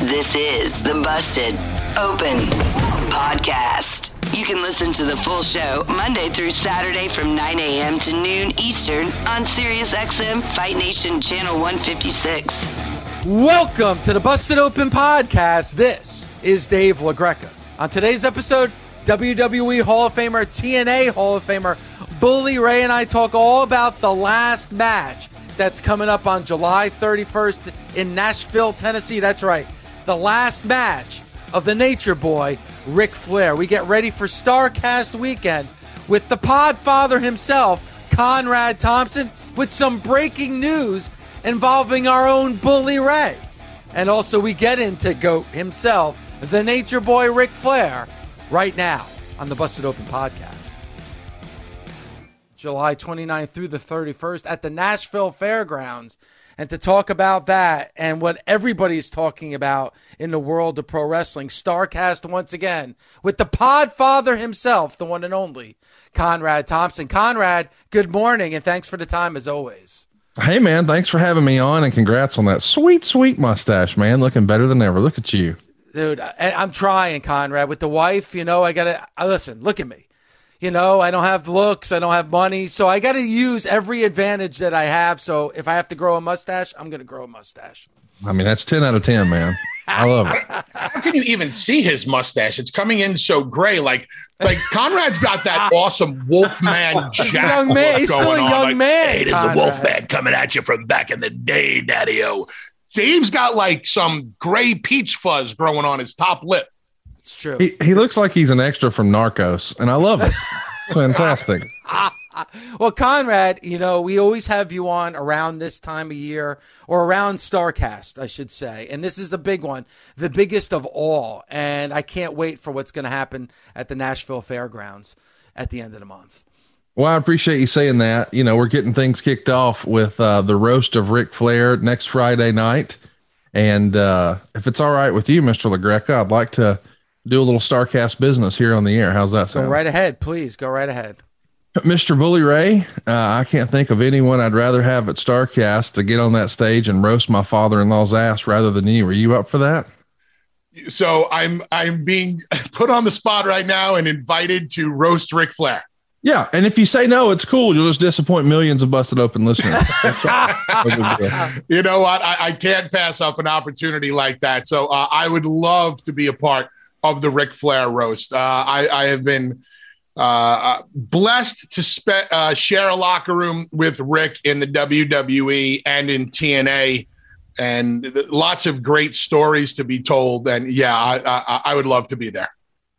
This is the Busted Open Podcast. You can listen to the full show Monday through Saturday from 9 a.m. to noon Eastern on SiriusXM Fight Nation Channel 156. Welcome to the Busted Open Podcast. This is Dave LaGreca. On today's episode, WWE Hall of Famer, TNA Hall of Famer, Bully Ray and I talk all about the last match that's coming up on July 31st in Nashville, Tennessee. That's right the last match of the Nature Boy, Ric Flair. We get ready for StarCast weekend with the Podfather himself, Conrad Thompson, with some breaking news involving our own Bully Ray. And also, we get into GOAT himself, the Nature Boy Ric Flair, right now on the Busted Open podcast. July 29th through the 31st at the Nashville Fairgrounds and to talk about that and what everybody's talking about in the world of pro wrestling. Starcast once again with the Podfather himself, the one and only Conrad Thompson. Conrad, good morning and thanks for the time as always. Hey man, thanks for having me on and congrats on that sweet, sweet mustache, man. Looking better than ever. Look at you. Dude, I'm trying, Conrad, with the wife. You know, I got to listen, look at me you know, I don't have looks, I don't have money, so I got to use every advantage that I have. So if I have to grow a mustache, I'm going to grow a mustache. I mean, that's 10 out of 10, man. I love it. How can you even see his mustache? It's coming in so gray. Like, like Conrad's got that awesome Wolfman Jack. young man. He's still a young like, man. Hey, there's a Wolfman coming at you from back in the day, Daddy O. Dave's got like some gray peach fuzz growing on his top lip. It's true. He, he looks like he's an extra from Narcos, and I love it. Fantastic. well, Conrad, you know, we always have you on around this time of year or around StarCast, I should say. And this is a big one, the biggest of all. And I can't wait for what's going to happen at the Nashville Fairgrounds at the end of the month. Well, I appreciate you saying that. You know, we're getting things kicked off with uh, the roast of Ric Flair next Friday night. And uh, if it's all right with you, Mr. LaGreca, I'd like to do a little Starcast business here on the air. How's that sound? Go right ahead, please. Go right ahead. Mr. Bully Ray, uh, I can't think of anyone I'd rather have at Starcast to get on that stage and roast my father-in-law's ass rather than you. Are you up for that? So I'm I'm being put on the spot right now and invited to roast Ric Flair. Yeah, and if you say no, it's cool. You'll just disappoint millions of busted open listeners. you know what? I, I, can't pass up an opportunity like that. So uh, I would love to be a part of the Ric Flair roast. Uh, I, I, have been uh, uh, blessed to spe- uh, share a locker room with Rick in the WWE and in TNA, and th- lots of great stories to be told. And yeah, I, I, I would love to be there.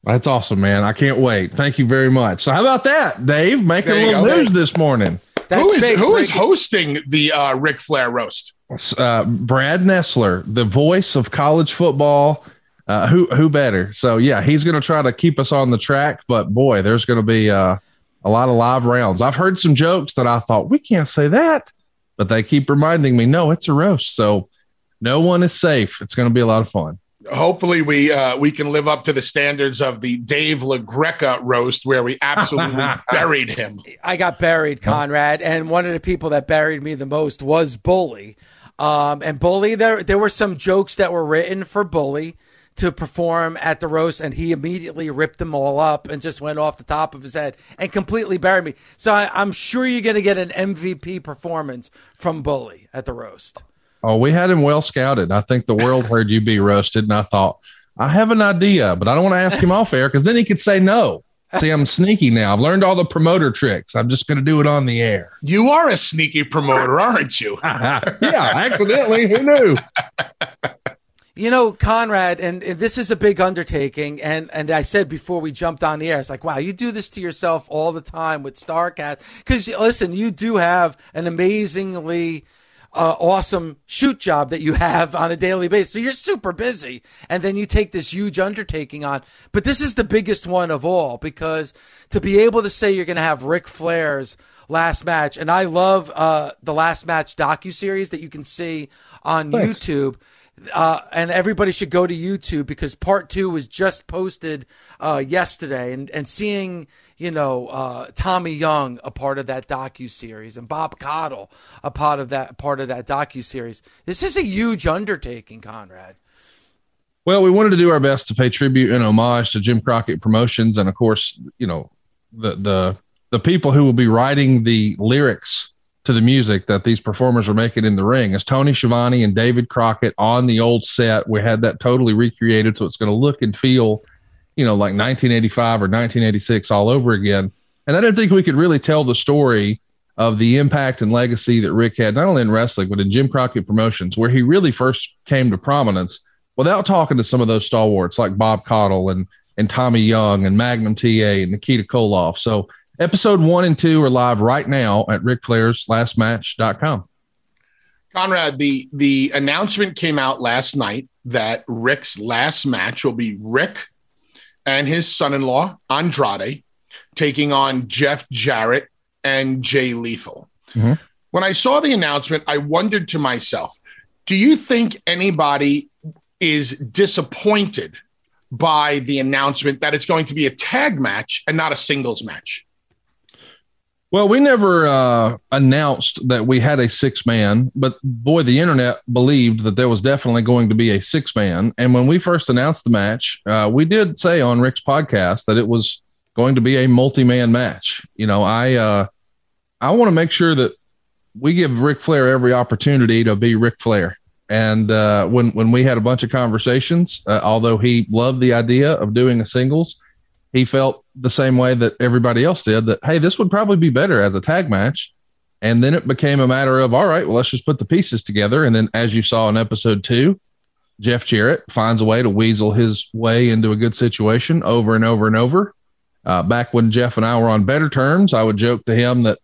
That's awesome, man. I can't wait. Thank you very much. So, how about that, Dave? Making a little go, news this morning. That's who is big, who is hosting the uh, Ric Flair roast? Uh, Brad Nessler, the voice of college football uh, who who better? So yeah, he's going to try to keep us on the track. But boy, there's going to be uh, a lot of live rounds. I've heard some jokes that I thought we can't say that, but they keep reminding me, no, it's a roast. So no one is safe. It's going to be a lot of fun. Hopefully, we uh, we can live up to the standards of the Dave LaGreca roast, where we absolutely buried him. I got buried, Conrad, and one of the people that buried me the most was Bully. Um, and Bully, there there were some jokes that were written for Bully to perform at the roast, and he immediately ripped them all up and just went off the top of his head and completely buried me. So I, am sure you're going to get an MVP performance from Bully at the roast. Oh, we had him well scouted. I think the world heard you be roasted, and I thought I have an idea, but I don't want to ask him off air because then he could say no. See, I'm sneaky now. I've learned all the promoter tricks. I'm just going to do it on the air. You are a sneaky promoter, aren't you? yeah, accidentally. Who knew? You know, Conrad, and this is a big undertaking. And, and I said before we jumped on the air, it's like, wow, you do this to yourself all the time with StarCast. Because listen, you do have an amazingly uh, awesome shoot job that you have on a daily basis. So you're super busy. And then you take this huge undertaking on. But this is the biggest one of all because to be able to say you're going to have Ric Flair's last match, and I love uh, the last match docu series that you can see on Thanks. YouTube uh, and everybody should go to YouTube because part two was just posted uh, yesterday, and and seeing you know uh, Tommy Young a part of that docu series and Bob Caudle a part of that part of that docu series. This is a huge undertaking, Conrad. Well, we wanted to do our best to pay tribute and homage to Jim Crockett Promotions, and of course, you know the the the people who will be writing the lyrics to the music that these performers are making in the ring. As Tony Schiavone and David Crockett on the old set, we had that totally recreated, so it's going to look and feel, you know, like 1985 or 1986 all over again. And I didn't think we could really tell the story of the impact and legacy that Rick had, not only in wrestling, but in Jim Crockett Promotions, where he really first came to prominence without talking to some of those stalwarts like Bob Caudle and, and Tommy Young and Magnum TA and Nikita Koloff. So Episode one and two are live right now at Ric Flair's lastmatch.com. Conrad, the the announcement came out last night that Rick's last match will be Rick and his son-in-law Andrade taking on Jeff Jarrett and Jay Lethal. Mm-hmm. When I saw the announcement, I wondered to myself, do you think anybody is disappointed by the announcement that it's going to be a tag match and not a singles match? Well, we never uh, announced that we had a six man, but boy, the internet believed that there was definitely going to be a six man. And when we first announced the match, uh, we did say on Rick's podcast that it was going to be a multi man match. You know, I uh, I want to make sure that we give Ric Flair every opportunity to be Ric Flair. And uh, when when we had a bunch of conversations, uh, although he loved the idea of doing a singles, he felt the same way that everybody else did that, hey, this would probably be better as a tag match. And then it became a matter of, all right, well, let's just put the pieces together. And then, as you saw in episode two, Jeff Jarrett finds a way to weasel his way into a good situation over and over and over. Uh, back when Jeff and I were on better terms, I would joke to him that,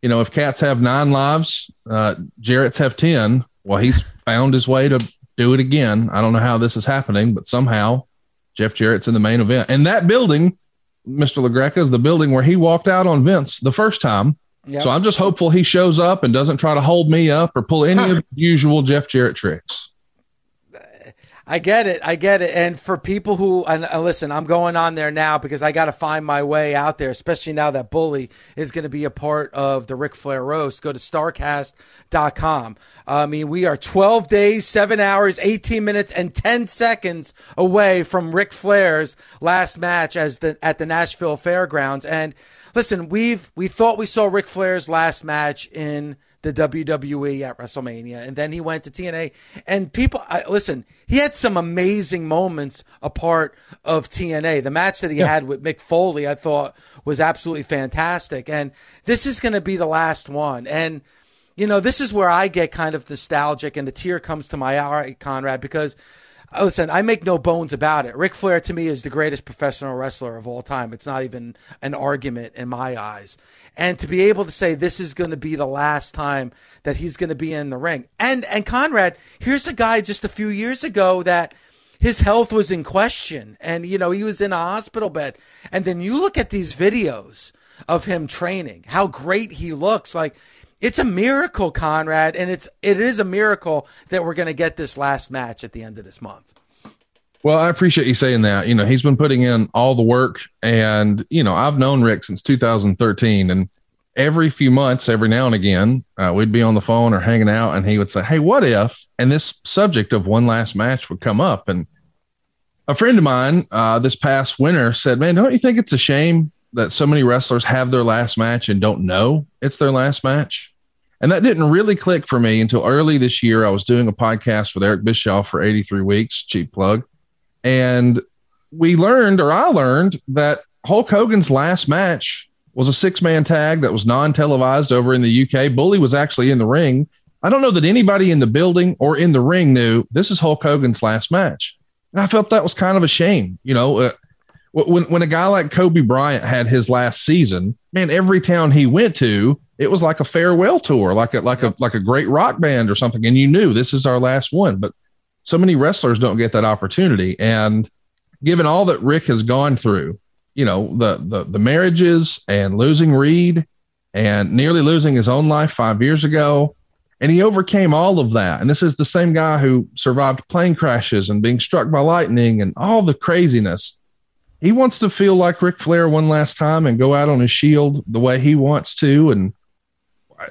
you know, if cats have nine lives, uh, Jarrett's have 10. Well, he's found his way to do it again. I don't know how this is happening, but somehow Jeff Jarrett's in the main event. And that building, Mr. LaGreca, is the building where he walked out on Vince the first time. Yep. So I'm just hopeful he shows up and doesn't try to hold me up or pull any of the usual Jeff Jarrett tricks. I get it. I get it. And for people who, and uh, listen, I'm going on there now because I got to find my way out there, especially now that Bully is going to be a part of the Ric Flair roast. Go to starcast.com. I mean, we are 12 days, seven hours, 18 minutes, and 10 seconds away from Ric Flair's last match as the, at the Nashville Fairgrounds. And listen, we've, we thought we saw Ric Flair's last match in the WWE at WrestleMania, and then he went to TNA. And people, I, listen, he had some amazing moments a part of TNA. The match that he yeah. had with Mick Foley, I thought was absolutely fantastic. And this is going to be the last one. And you know, this is where I get kind of nostalgic, and the tear comes to my eye, Conrad, because Oh, listen, I make no bones about it. Ric Flair to me is the greatest professional wrestler of all time. It's not even an argument in my eyes and to be able to say this is going to be the last time that he's going to be in the ring. And and Conrad, here's a guy just a few years ago that his health was in question and you know he was in a hospital bed and then you look at these videos of him training how great he looks like it's a miracle conrad and it's it is a miracle that we're going to get this last match at the end of this month well, I appreciate you saying that. You know, he's been putting in all the work, and you know, I've known Rick since 2013, and every few months, every now and again, uh, we'd be on the phone or hanging out, and he would say, "Hey, what if?" And this subject of one last match would come up, and a friend of mine uh, this past winter said, "Man, don't you think it's a shame that so many wrestlers have their last match and don't know it's their last match?" And that didn't really click for me until early this year. I was doing a podcast with Eric Bischoff for 83 weeks, cheap plug. And we learned, or I learned, that Hulk Hogan's last match was a six man tag that was non televised over in the UK. Bully was actually in the ring. I don't know that anybody in the building or in the ring knew this is Hulk Hogan's last match. And I felt that was kind of a shame. You know, uh, when, when a guy like Kobe Bryant had his last season, man, every town he went to, it was like a farewell tour, like a like a like a great rock band or something, and you knew this is our last one. But so many wrestlers don't get that opportunity, and given all that Rick has gone through, you know the the the marriages and losing Reid and nearly losing his own life five years ago, and he overcame all of that. And this is the same guy who survived plane crashes and being struck by lightning and all the craziness. He wants to feel like Ric Flair one last time and go out on his shield the way he wants to, and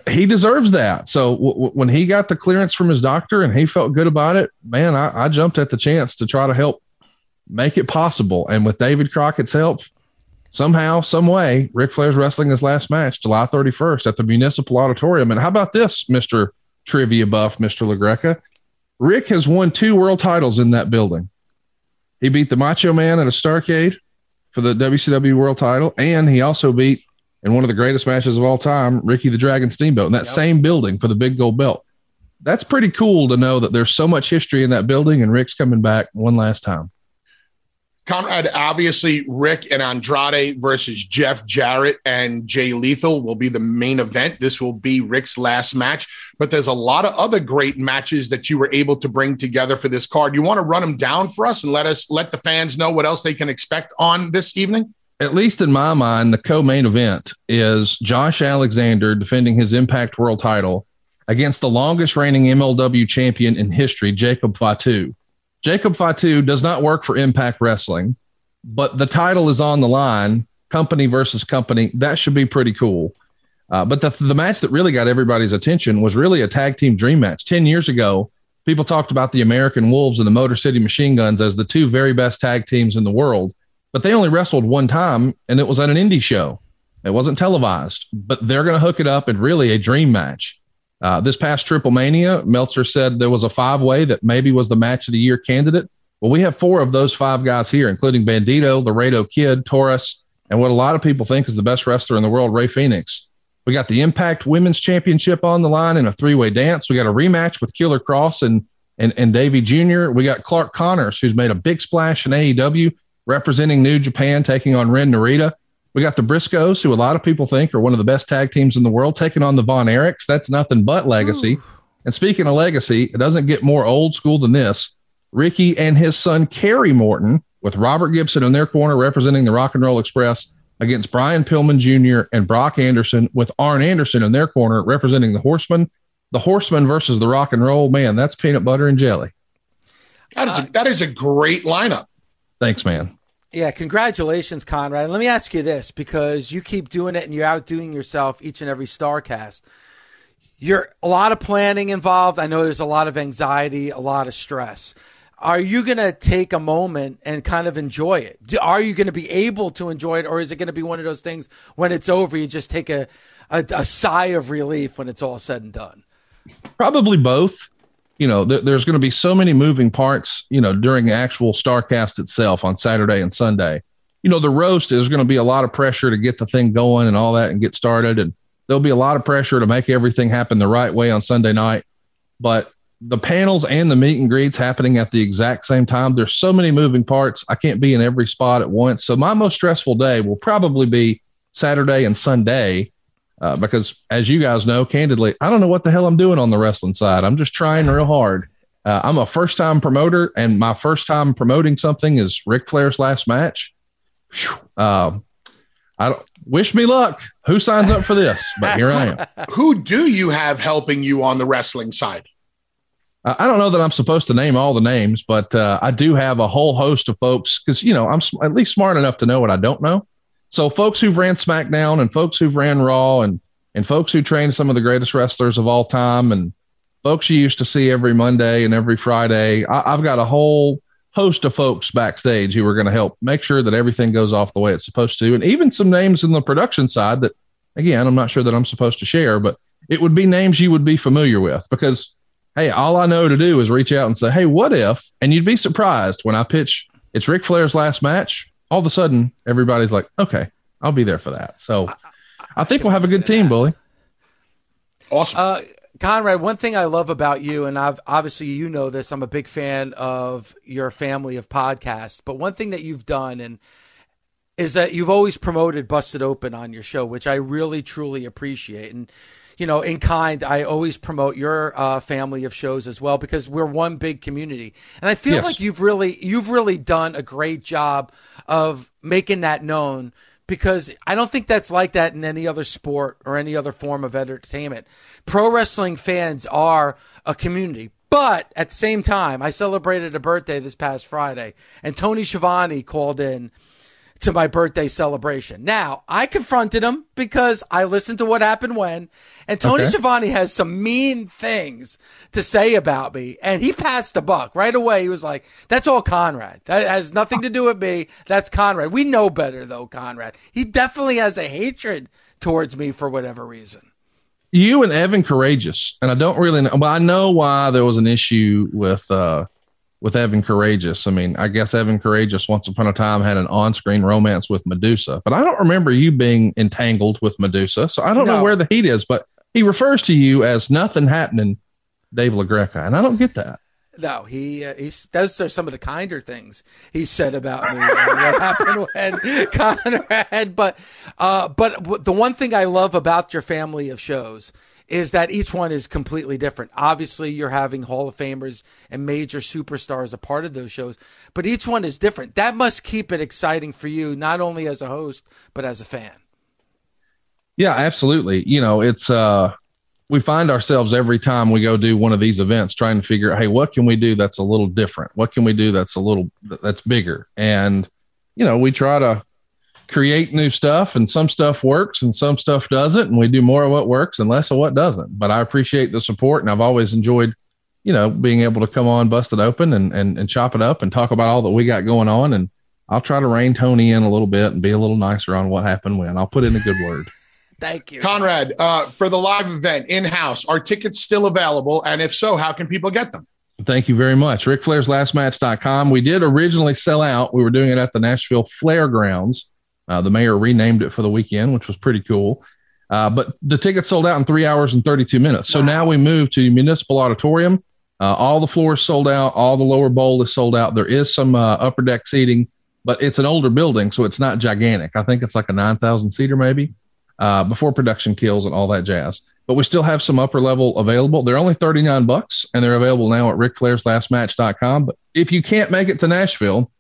he deserves that. So w- when he got the clearance from his doctor and he felt good about it, man, I, I jumped at the chance to try to help make it possible. And with David Crockett's help, somehow, some way, Ric Flair's wrestling his last match July 31st at the Municipal Auditorium. And how about this, Mr. Trivia Buff, Mr. LaGreca? Rick has won two world titles in that building. He beat the Macho Man at a Starcade for the WCW world title, and he also beat in one of the greatest matches of all time, Ricky the Dragon Steamboat in that yep. same building for the big gold belt. That's pretty cool to know that there's so much history in that building and Rick's coming back one last time. Conrad, obviously, Rick and Andrade versus Jeff Jarrett and Jay Lethal will be the main event. This will be Rick's last match, but there's a lot of other great matches that you were able to bring together for this card. You want to run them down for us and let us let the fans know what else they can expect on this evening? At least in my mind, the co-main event is Josh Alexander defending his Impact World title against the longest reigning MLW champion in history, Jacob Fatu. Jacob Fatu does not work for Impact Wrestling, but the title is on the line, company versus company. That should be pretty cool. Uh, but the, the match that really got everybody's attention was really a tag team dream match. 10 years ago, people talked about the American Wolves and the Motor City Machine Guns as the two very best tag teams in the world but they only wrestled one time and it was at an indie show. It wasn't televised, but they're going to hook it up in really a dream match. Uh, this past Triple Mania, Meltzer said there was a five way that maybe was the match of the year candidate. Well, we have four of those five guys here, including Bandito, Laredo Kid, Taurus, and what a lot of people think is the best wrestler in the world, Rey Fénix. We got the Impact Women's Championship on the line in a three way dance. We got a rematch with Killer Kross and, and, and Davey Jr. We got Clark Connors, who's made a big splash in AEW representing New Japan, taking on Ren Narita. We got the Briscoes, who a lot of people think are one of the best tag teams in the world, taking on the Von Erichs. That's nothing but legacy. Ooh. And speaking of legacy, it doesn't get more old school than this. Ricky and his son, Kerry Morton, with Robert Gibson in their corner representing the Rock and Roll Express against Brian Pillman Jr. and Brock Anderson, with Arn Anderson in their corner representing the Horsemen. The Horsemen versus the Rock and Roll. Man, that's peanut butter and jelly. That is a, that is a great lineup. Thanks, man. Yeah, congratulations, Conrad. And let me ask you this because you keep doing it and you're outdoing yourself each and every Starcast. You're a lot of planning involved. I know there's a lot of anxiety, a lot of stress. Are you going to take a moment and kind of enjoy it? Are you going to be able to enjoy it, or is it going to be one of those things when it's over, you just take a, a, a sigh of relief when it's all said and done? Probably both you know, th- there's going to be so many moving parts, you know, during the actual Starcast itself on Saturday and Sunday. You know, the roast is going to be a lot of pressure to get the thing going and all that and get started. And there'll be a lot of pressure to make everything happen the right way on Sunday night. But the panels and the meet and greets happening at the exact same time. There's so many moving parts. I can't be in every spot at once. So my most stressful day will probably be Saturday and Sunday uh, because as you guys know, candidly, I don't know what the hell I'm doing on the wrestling side. I'm just trying real hard. Uh, I'm a first time promoter, and my first time promoting something is Ric Flair's last match. Uh, I don't wish me luck. Who signs up for this? But here I am. Who do you have helping you on the wrestling side? I don't know that I'm supposed to name all the names, but uh, I do have a whole host of folks because you know I'm at least smart enough to know what I don't know. So folks who've ran SmackDown and folks who've ran Raw and and folks who trained some of the greatest wrestlers of all time and folks you used to see every Monday and every Friday. I, have got a whole host of folks backstage who are going to help make sure that everything goes off the way it's supposed to, and even some names in the production side that, again, I'm not sure that I'm supposed to share, but it would be names you would be familiar with because, hey, all I know to do is reach out and say, hey, what if? And you'd be surprised when I pitch, it's Ric Flair's last match. All of a sudden, everybody's like, okay, I'll be there for that. So I, think we'll have a good team, Bully. Awesome. Uh, Conrad, one thing I love about you, and I've obviously you know this, I'm a big fan of your family of podcasts. But one thing that you've done and is that you've always promoted Busted Open on your show, which I really truly appreciate. And you know, in kind, I always promote your uh, family of shows as well because we're one big community, and I feel yes. like you've really you've really done a great job of making that known because I don't think that's like that in any other sport or any other form of entertainment. Pro wrestling fans are a community. But at the same time, I celebrated a birthday this past Friday, and Tony Schiavone called in to my birthday celebration. Now, I confronted him because I listened to what happened when, and Tony okay. Schiavone has some mean things to say about me, and he passed the buck right away. He was like, "That's all Conrad. That has nothing to do with me. That's Conrad. We know better, though, Conrad. He definitely has a hatred towards me for whatever reason." You and Evan Karagias, and I don't really know, but I know why there was an issue with. uh with Evan Karagias. I mean, I guess Evan Karagias once upon a time had an on-screen romance with Madusa, but I don't remember you being entangled with Madusa. So I don't no. know where the heat is, but he refers to you as nothing happening, Dave LaGreca, and I don't get that. No, he uh, he's those are some of the kinder things he said about me. what happened when Conrad? But uh, but the one thing I love about your family of shows is that each one is completely different. Obviously, you're having Hall of Famers and major superstars a part of those shows, but each one is different. That must keep it exciting for you, not only as a host, but as a fan. Yeah, absolutely. You know, it's, uh, we find ourselves every time we go do one of these events trying to figure out, hey, what can we do that's a little different? What can we do that's a little, that's bigger? And, you know, we try to, create new stuff and some stuff works and some stuff doesn't and we do more of what works and less of what doesn't but i appreciate the support and i've always enjoyed you know being able to come on Busted Open and, and and chop it up and talk about all that we got going on and i'll try to rein tony in a little bit and be a little nicer on what happened when i'll put in a good word thank you conrad uh, for the live event in-house are tickets still available and if so how can people get them Thank you very much. Ric Flair's Last Match.com. We did originally sell out. We were doing it at the Nashville Flair Grounds. Uh, the mayor renamed it for the weekend, which was pretty cool. Uh, but the tickets sold out in three hours and 32 minutes. So wow. now we move to Municipal Auditorium. Uh, all the floors sold out. All the lower bowl is sold out. There is some uh, upper deck seating, but it's an older building, so it's not gigantic. I think it's like a 9,000 seater maybe uh, before production kills and all that jazz. But we still have some upper level available. They're only 39 bucks and they're available now at ricflairslastmatch.com. But if you can't make it to Nashville,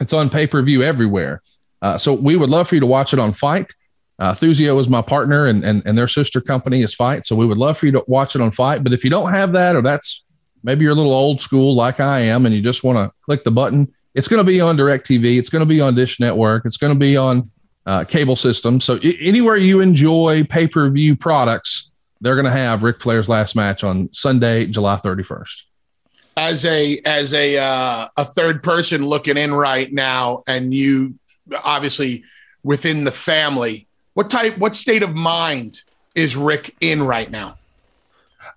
it's on pay per view everywhere. Uh, so we would love for you to watch it on FITE. Uh, Thuzio is my partner, and, and and their sister company is FITE. So we would love for you to watch it on FITE. But if you don't have that, or that's maybe you're a little old school like I am, and you just want to click the button, it's going to be on DirecTV. It's going to be on Dish Network. It's going to be on uh, cable systems. So I- anywhere you enjoy pay per view products, they're going to have Ric Flair's last match on Sunday, July 31st as a as a uh, a third person looking in right now, and you obviously within the family. What type, what state of mind is Rick in right now?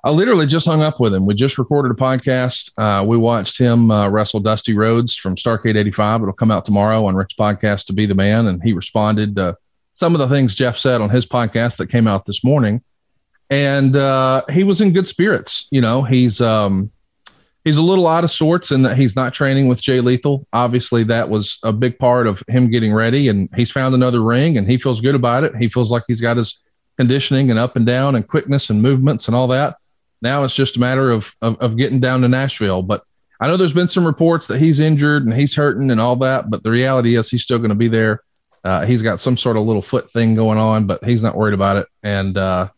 I literally just hung up with him. We just recorded a podcast. Uh, we watched him uh, wrestle Dusty Rhodes from Starcade 85. It'll come out tomorrow on Rick's podcast to be the man. And he responded to some of the things Jeff said on his podcast that came out this morning. And uh, he was in good spirits. You know, he's, um, he's a little out of sorts in that he's not training with Jay Lethal. Obviously, that was a big part of him getting ready, and he's found another ring, and he feels good about it. He feels like he's got his conditioning and up and down and quickness and movements and all that. Now it's just a matter of, of, of getting down to Nashville. But I know there's been some reports that he's injured and he's hurting and all that, but the reality is he's still going to be there. Uh, he's got some sort of little foot thing going on, but he's not worried about it. And uh,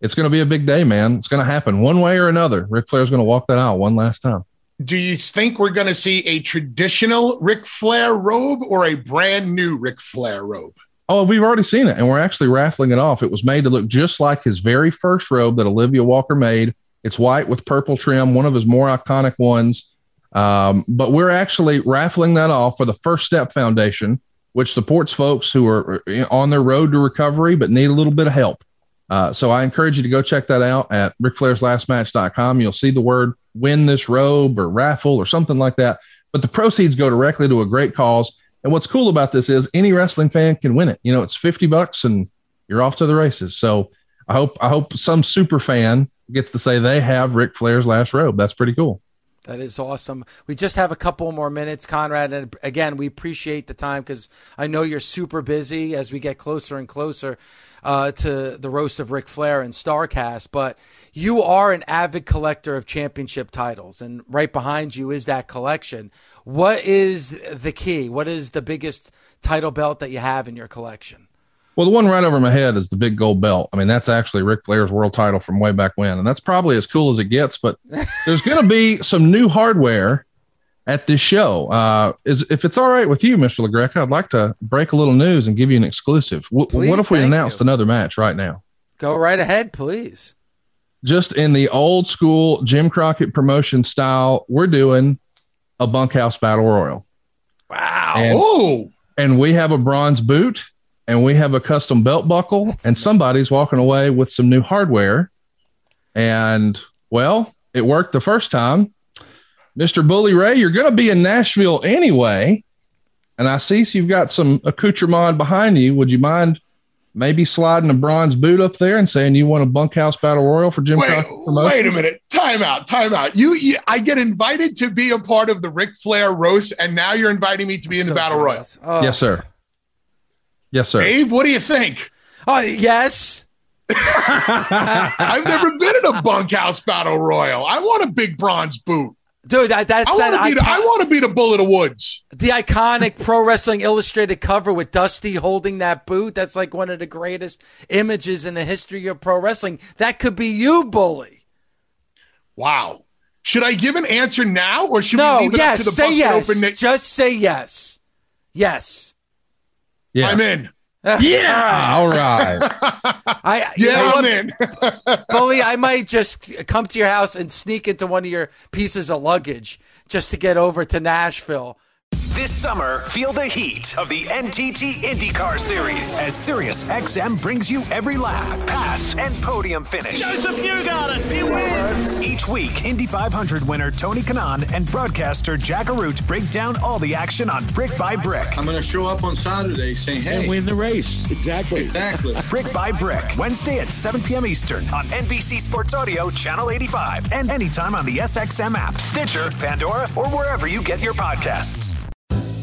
it's going to be a big day, man. It's going to happen one way or another. Ric Flair's going to walk that out one last time. Do you think we're going to see a traditional Ric Flair robe or a brand new Ric Flair robe? Oh, we've already seen it, and we're actually raffling it off. It was made to look just like his very first robe that Olivia Walker made. It's white with purple trim, one of his more iconic ones. Um, but we're actually raffling that off for the First Step Foundation, which supports folks who are on their road to recovery but need a little bit of help. Uh, so I encourage you to go check that out at ricflairslastmatch.com. You'll see the word win this robe or raffle or something like that. But the proceeds go directly to a great cause. And what's cool about this is any wrestling fan can win it. You know, it's 50 bucks and you're off to the races. So I hope I hope some super fan gets to say they have Ric Flair's last robe. That's pretty cool. That is awesome. We just have a couple more minutes, Conrad. And again, we appreciate the time because I know you're super busy as we get closer and closer uh, to the roast of Ric Flair and Starcast. But you are an avid collector of championship titles, and right behind you is that collection. What is the key? What is the biggest title belt that you have in your collection? Well, the one right over my head is the big gold belt. I mean, that's actually Ric Flair's world title from way back when. And that's probably as cool as it gets. But there's going to be some new hardware at this show. Uh, is if it's all right with you, Mr. LaGreca, I'd like to break a little news and give you an exclusive. W- Please, what if we announced you. another match right now? Go right ahead, please. Just in the old school Jim Crockett promotion style, we're doing a bunkhouse battle royal. Wow. And, Oh, and we have a bronze boot and we have a custom belt buckle and somebody's walking away with some new hardware. And well, it worked the first time. Mr. Bully Ray, you're going to be in Nashville anyway. And I see you've got some accoutrement behind you. Would you mind maybe sliding a bronze boot up there and saying you want a bunkhouse battle royal for Jim wait, wait a minute. Time out. Time out. You, you, I get invited to be a part of the Ric Flair roast, and now you're inviting me to be in the So battle royal. Oh. Yes, sir. Yes, sir. Abe, what do you think? Oh, yes. I've never been in a bunkhouse battle royal. I want a big bronze boot. Dude, that, that's I want to that be. The, icon- I want to be the Bull of the Woods. the iconic Pro Wrestling Illustrated cover with Dusty holding that boot. That's like one of the greatest images in the history of pro wrestling. That could be you, Bully. Wow. Should I give an answer now, or should No, we leave it up to the Say busted yes. open? Nick? Just say yes. Yes. Yeah. I'm in. Yeah. All right. I, you Yeah, know I'm in. Bully, I might just come to your house and sneak into one of your pieces of luggage just to get over to Nashville. This summer, feel the heat of the NTT IndyCar Series as Sirius XM brings you every lap, pass, and podium finish. Josef Newgarden, he wins. Each week, Indy 500 winner Tony Kanaan and broadcaster Jack Arute break down all the action on Brick by Brick. I'm going to show up on Saturday saying, hey, Win the race. Exactly. exactly. Brick by Brick, Wednesday at 7 p.m. Eastern on NBC Sports Audio, Channel 85, and anytime on the SXM app, Stitcher, Pandora, or wherever you get your podcasts.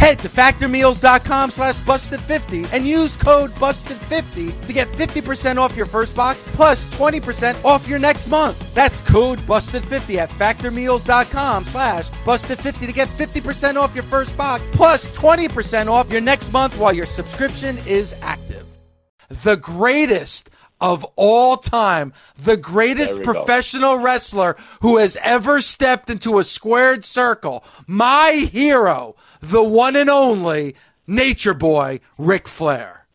Head to factormeals.com slash busted50 and use code busted50 to get 50% off your first box plus 20% off your next month. That's code busted50 at factormeals.com slash busted50 to get 50% off your first box plus 20% off your next month while your subscription is active. The greatest of all time, the greatest we go. professional wrestler who has ever stepped into a squared circle, my hero, the one and only Nature Boy, Ric Flair.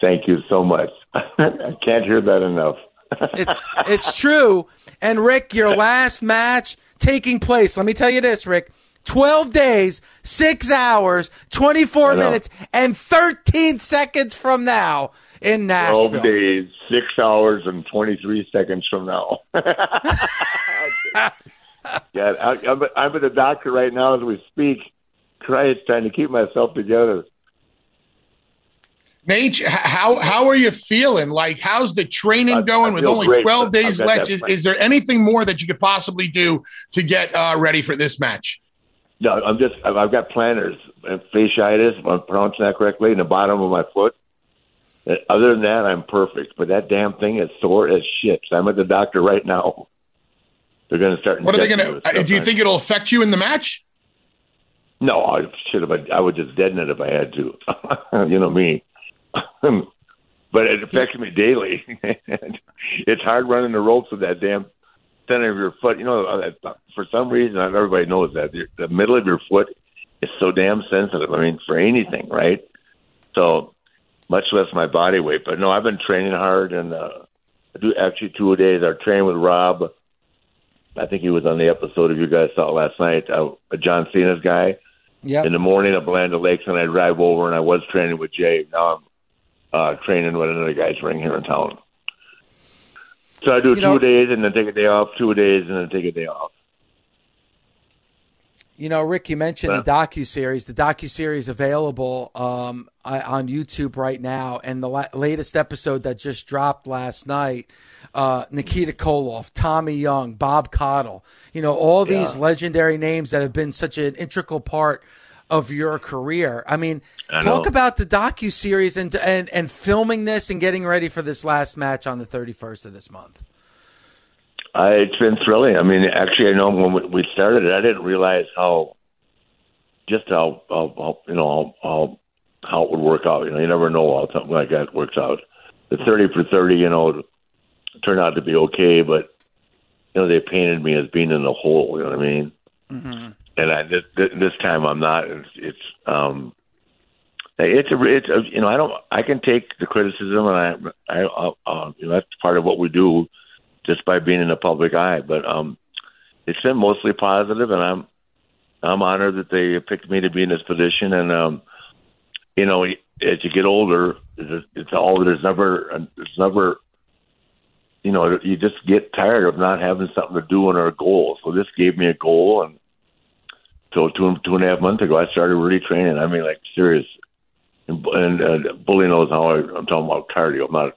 Thank you so much. I can't hear that enough. It's it's true. And Rick, your last match taking place. Let me tell you this, Rick. 12 days, 6 hours, 24 minutes, and 13 seconds from now in Nashville. 12 days, six hours, and 23 seconds from now. yeah, I, I'm, I'm at the doctor right now as we speak. Christ, trying to keep myself together. Nate, how how are you feeling? Like, how's the training I- going I with only great. twelve days left? Is, is there anything more that you could possibly do to get uh, ready for this match? No, I'm just, I've I've got planters, uh, fasciitis, if I'm pronouncing that correctly, in the bottom of my foot. Uh, Other than that, I'm perfect. But that damn thing is sore as shit. I'm at the doctor right now. They're going to start. What are they going to? Do you think it'll affect you in the match? No, I should have. I would just deaden it if I had to. you know me. but it affects me daily. it's hard running the ropes with that damn center of your foot. You know, for some reason, not everybody knows that the- the middle of your foot is so damn sensitive. I mean, for anything, right? So much less my body weight. But no, I've been training hard, and uh, I do actually two a days. I train with Rob. I think he was on the episode of you guys saw it last night. Uh, John Cena's guy Yeah. in the morning at Land Lakes, and I drive over, and I was training with Jay. Now I'm uh, training with another guy's ring here in town. So I do You two know- days, and then take a day off. Two days, and then take a day off. You know, Rick, you mentioned Yeah. the docu series. The docu series available um, on YouTube right now, and the la- latest episode that just dropped last night. Uh, Nikita Koloff, Tommy Young, Bob Caudle. You know, all these Yeah. legendary names that have been such an integral part of your career. I mean, I talk about the docu series and, and and filming this and getting ready for this last match on the thirty first of this month. I, it's been thrilling. I mean, actually, I know when we- started it, I didn't realize how, just how, how, how you know, how, how, how it would work out. You know, you never know how something like that works out. The 30 for 30, you know, turned out to be okay, but, you know, they painted me as being in the hole, you know what I mean? And I, this, this time I'm not. It's, it's, um, it's a, it's a, you know, I don't, I can take the criticism and I, I, uh, uh, you know, that's part of what we do just by being in the public eye. But um, it's been mostly positive, and I'm I'm honored that they picked me to be in this position. And um, you know, as you get older, it's, it's all there's never there's never you know you just get tired of not having something to do on our goal. So this gave me a goal, and so two two and a half months ago, I started really training. I mean, like serious. And, and uh, Bully knows how I, I'm talking about cardio. I'm not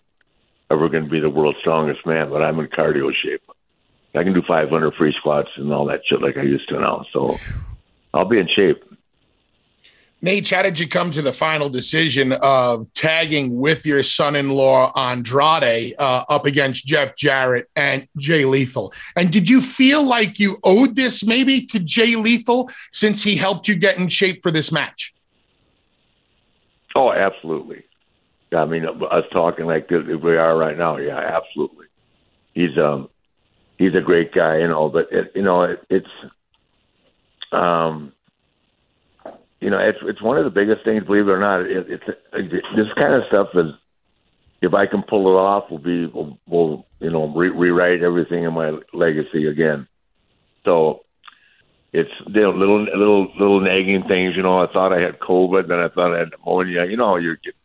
ever going to be the world's strongest man, but I'm in cardio shape. I can do 500 free squats and all that shit like I used to now. So I'll be in shape. Nate, how did you come to the final decision of tagging with your son-in-law Andrade uh, up against Jeff Jarrett and Jay Lethal? And did you feel like you owed this maybe to Jay Lethal since he helped you get in shape for this match? Oh, absolutely. I mean, us talking like this, we are right now. Yeah, absolutely. He's um, he's a great guy, you know. But it, you know, it, it's um, you know, it's it's one of the biggest things. Believe it or not, it, it's it, this kind of stuff is. If I can pull it off, will be will, will you know re- rewrite everything in my legacy again. So it's you know, little little little nagging things. You know, I thought I had COVID, then I thought I had pneumonia. You know, you get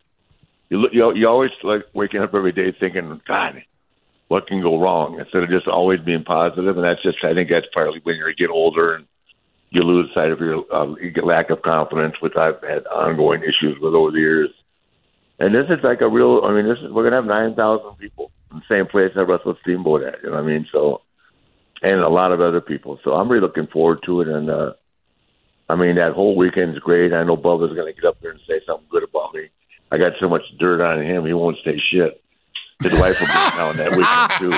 you you you always like waking up every day thinking, God, what can go wrong? Instead of just always being positive, and that's just I think that's partly when you get older and you lose sight of your uh, lack of confidence, which I've had ongoing issues with over the years. And this is like a real. I mean, this is we're gonna have nine thousand people in the same place I wrestled Steamboat at. You know what I mean? So, and a lot of other people. So I'm really looking forward to it. And uh, I mean, that whole weekend's great. I know Bubba's to get up there and say something good about me. I got so much dirt on him, he won't say shit. His wife will be down that weekend too.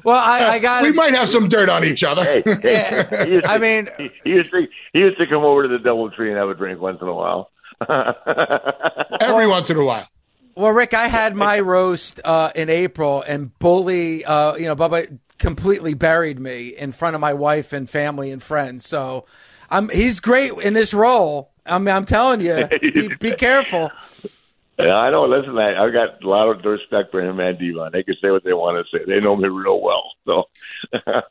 well, I, I got. we might have some dirt on each other. Hey, hey, he used to- I mean, he, he used to he used to come over to the Double Tree and have a drink once in a while. Every once in a while. Well, Rick, I had my roast uh, in April, and Bully, uh, you know, Bubba completely buried me in front of my wife and family and friends. So, I'm he's great in this role. I mean, I'm telling you, be, be careful. Yeah, I know. Listen, I, I got a lot of respect for him and D-Von. They can say what they want to say. They know me real well. So,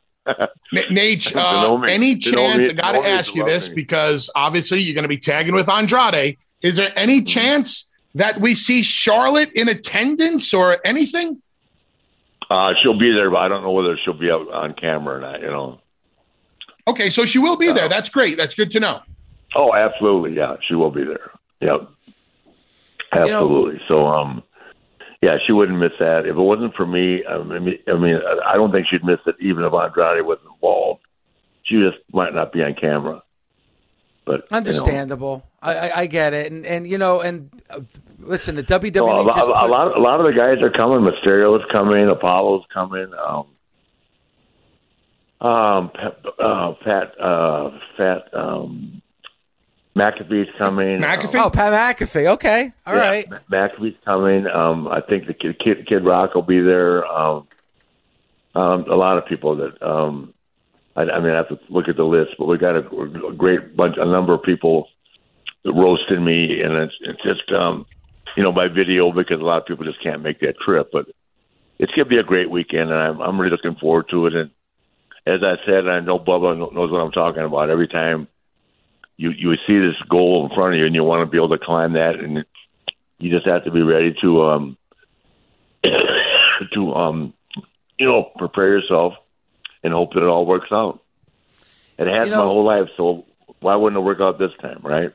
Naitch, uh, any chance? me- I got to ask you this me. because obviously you're going to be tagging with Andrade. Is there any Mm-hmm. chance that we see Charlotte in attendance or anything? uh, she'll be there, but I don't know whether she'll be out on camera or not. You know. Okay, so she will be there. That's great. That's good to know. Oh, absolutely. Yeah, she will be there. Yep. Absolutely. so, um, yeah, she wouldn't miss that. If it wasn't for me, I mean, I mean, I don't think she'd miss it even if Andrade wasn't involved. She just might not be on camera. But you know. Understandable. I, I, I get it, and and you know, and uh, listen, the WWE No, a, just a, a put- lot, a lot of the guys are coming. Mysterio's coming. Apollo's coming. Um, um, uh, Pat, uh, Fat, um, McAfee's coming. McAfee? Oh, Pat McAfee. Okay, all Yeah, right. Ma- McAfee's coming. Um, I think the kid, kid, kid Rock will be there. Um, um, a lot of people that. Um, I, I mean, I have to look at the list, but we got a, a great bunch, a number of people that roasted me, and it's, it's just, um, you know, by video because a lot of people just can't make that trip. But it's gonna be a great weekend, and I'm I'm really looking forward to it. And as I said, I know Bubba kno- knows what I'm talking about. Every time you you see this goal in front of you, and you want to be able to climb that, and you just have to be ready to um to um you know prepare yourself and hope that it all works out. It has You know- my whole life, so why wouldn't it work out this time, right?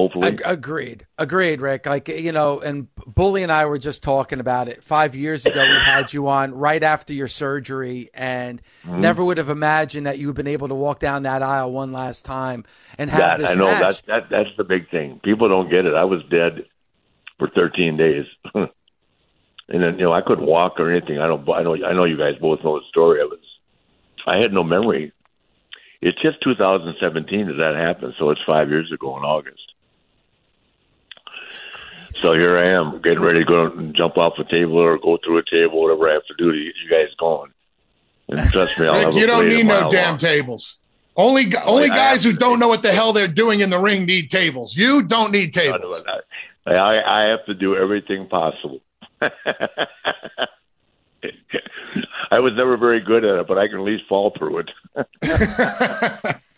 Hopefully, Ag- agreed. Agreed, Rick. Like, you know, and Bully and I were just talking about it. Five years ago, we had you on right after your surgery and Mm-hmm. never would have imagined that you would been able to walk down that aisle one last time and have that this I know match. that's that that's the big thing. People don't get it. I was dead for 13 days, and then you know I couldn't walk or anything. I don't. I know. I know you guys both know the story. I was. I had no memory. It's just 2017 that that happened, so it's five years ago in August. So here I am, getting ready to go and jump off a table or go through a table, whatever I have to do to get you guys going. And trust me, I'll Rick, have you don't need no damn long. tables. Only only I- I guys who don't know what the hell they're doing in the ring need tables. You don't need I, tables. I, I have to do everything possible. I was never very good at it, but I can at least fall through it.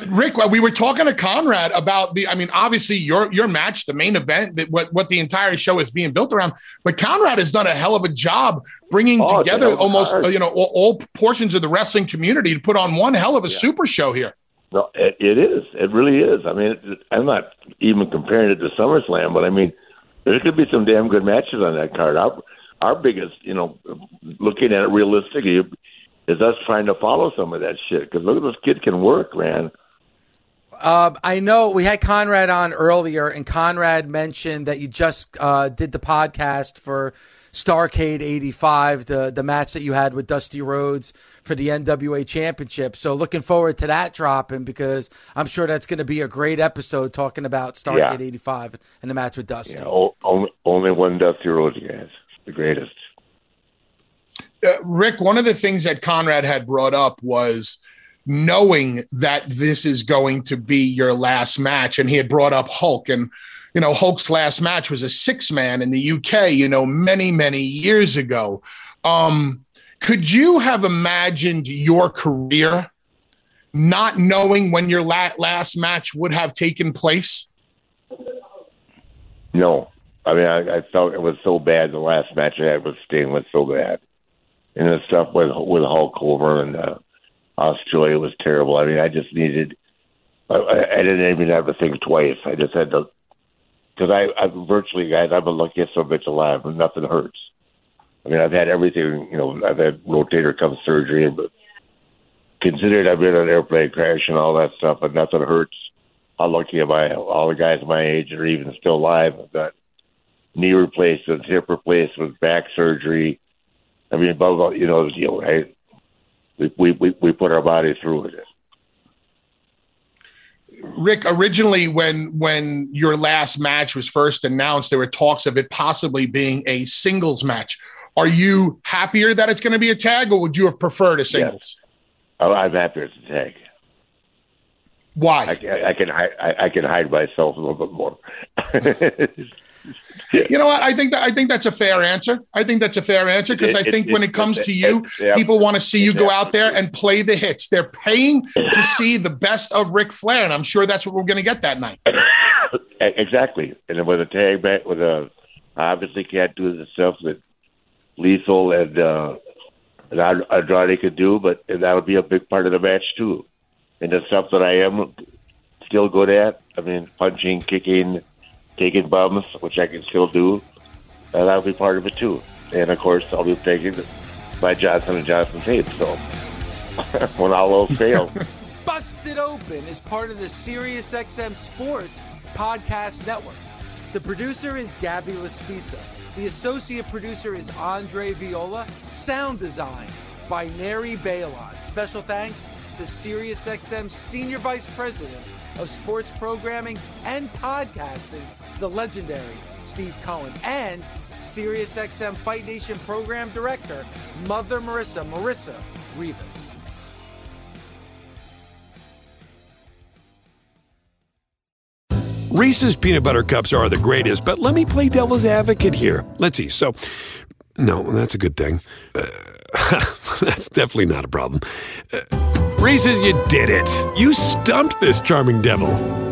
Uh, Rick, we were talking to Conrad about the. I mean, obviously your your match, the main event, that what what the entire show is being built around. But Conrad has done a hell of a job bringing Oh, together hell of a almost uh, you know all, all portions of the wrestling community to put on one hell of a super show here. No, it, it is. It really is. I mean, it, I'm not even comparing it to SummerSlam, but I mean, there could be some damn good matches on that card. Our our biggest, you know, looking at it realistically, is us trying to follow some of that shit. Because look at this kid can work, man. Um, I know we had Conrad on earlier, and Conrad mentioned that you just uh, did the podcast for Starcade '85, the the match that you had with Dusty Rhodes for the NWA Championship. So looking forward to that dropping because I'm sure that's going to be a great episode talking about Starcade Yeah. '85 and the match with Dusty. You know, o- only, only one Dusty Rhodes, guys, the greatest. uh, Rick, one of the things that Conrad had brought up was knowing that this is going to be your last match. And he had brought up Hulk. And, you know, Hulk's last match was a six man in the UK, you know, many, many years ago. Um, could you have imagined your career not knowing when your la- last match would have taken place? No, I mean, I, I felt it was so bad. The last match I had with Sting was so bad, and the stuff with with Hulk over and uh, Australia was terrible. I mean, I just needed. I, I didn't even have to think twice. I just had to, because I, I virtually, guys, I've been luckiest so bitch alive, and nothing hurts. I mean, I've had everything. You know, I've had rotator cuff surgery, but considering I've been an airplane crash and all that stuff, and nothing hurts. How lucky am I? All the guys my age are even still alive. I've got knee replacements, hip replacements, back surgery. I mean, blah, blah, you know, you know, I, we, we we put our body through it. Rick, originally when when your last match was first announced, there were talks of it possibly being a singles match. Are you happier that it's going to be a tag, or would you have preferred a singles? Yes. Oh, I'm happier it's a tag. Why? I, I can hide. I, I, can hide myself a little bit more. you know what? I think that I think that's a fair answer. I think that's a fair answer because I think it, when it comes it, to you, yeah. people want to see you go out there and play the hits. They're paying to see the best of Ric Flair, and I'm sure that's what we're going to get that night. exactly, and then with a tag back with a obviously can't do the stuff that Lethal and uh, and Andrade could do, but and that'll be a big part of the match too. And the stuff that I am still good at, I mean, punching, kicking taking bums, which I can still do. And that'll be part of it too. And of course, I'll be taking my Johnson and Johnson tape. So when all those fail. Busted Open is part of the SiriusXM Sports Podcast Network. The producer is Gabby Laspisa. The associate producer is Andre Viola. Sound design by Neri Balon. Special thanks to SiriusXM Senior Vice President of Sports Programming and Podcasting, the legendary Steve Cohen, and SiriusXM Fight Nation Program Director, Mother Marissa, Marissa Rivas. Reese's peanut butter cups are the greatest, but let me play devil's advocate here. Let's see. So, no, that's a good thing. Uh, that's definitely not a problem. Uh, Reese's, you did it. You stumped this charming devil.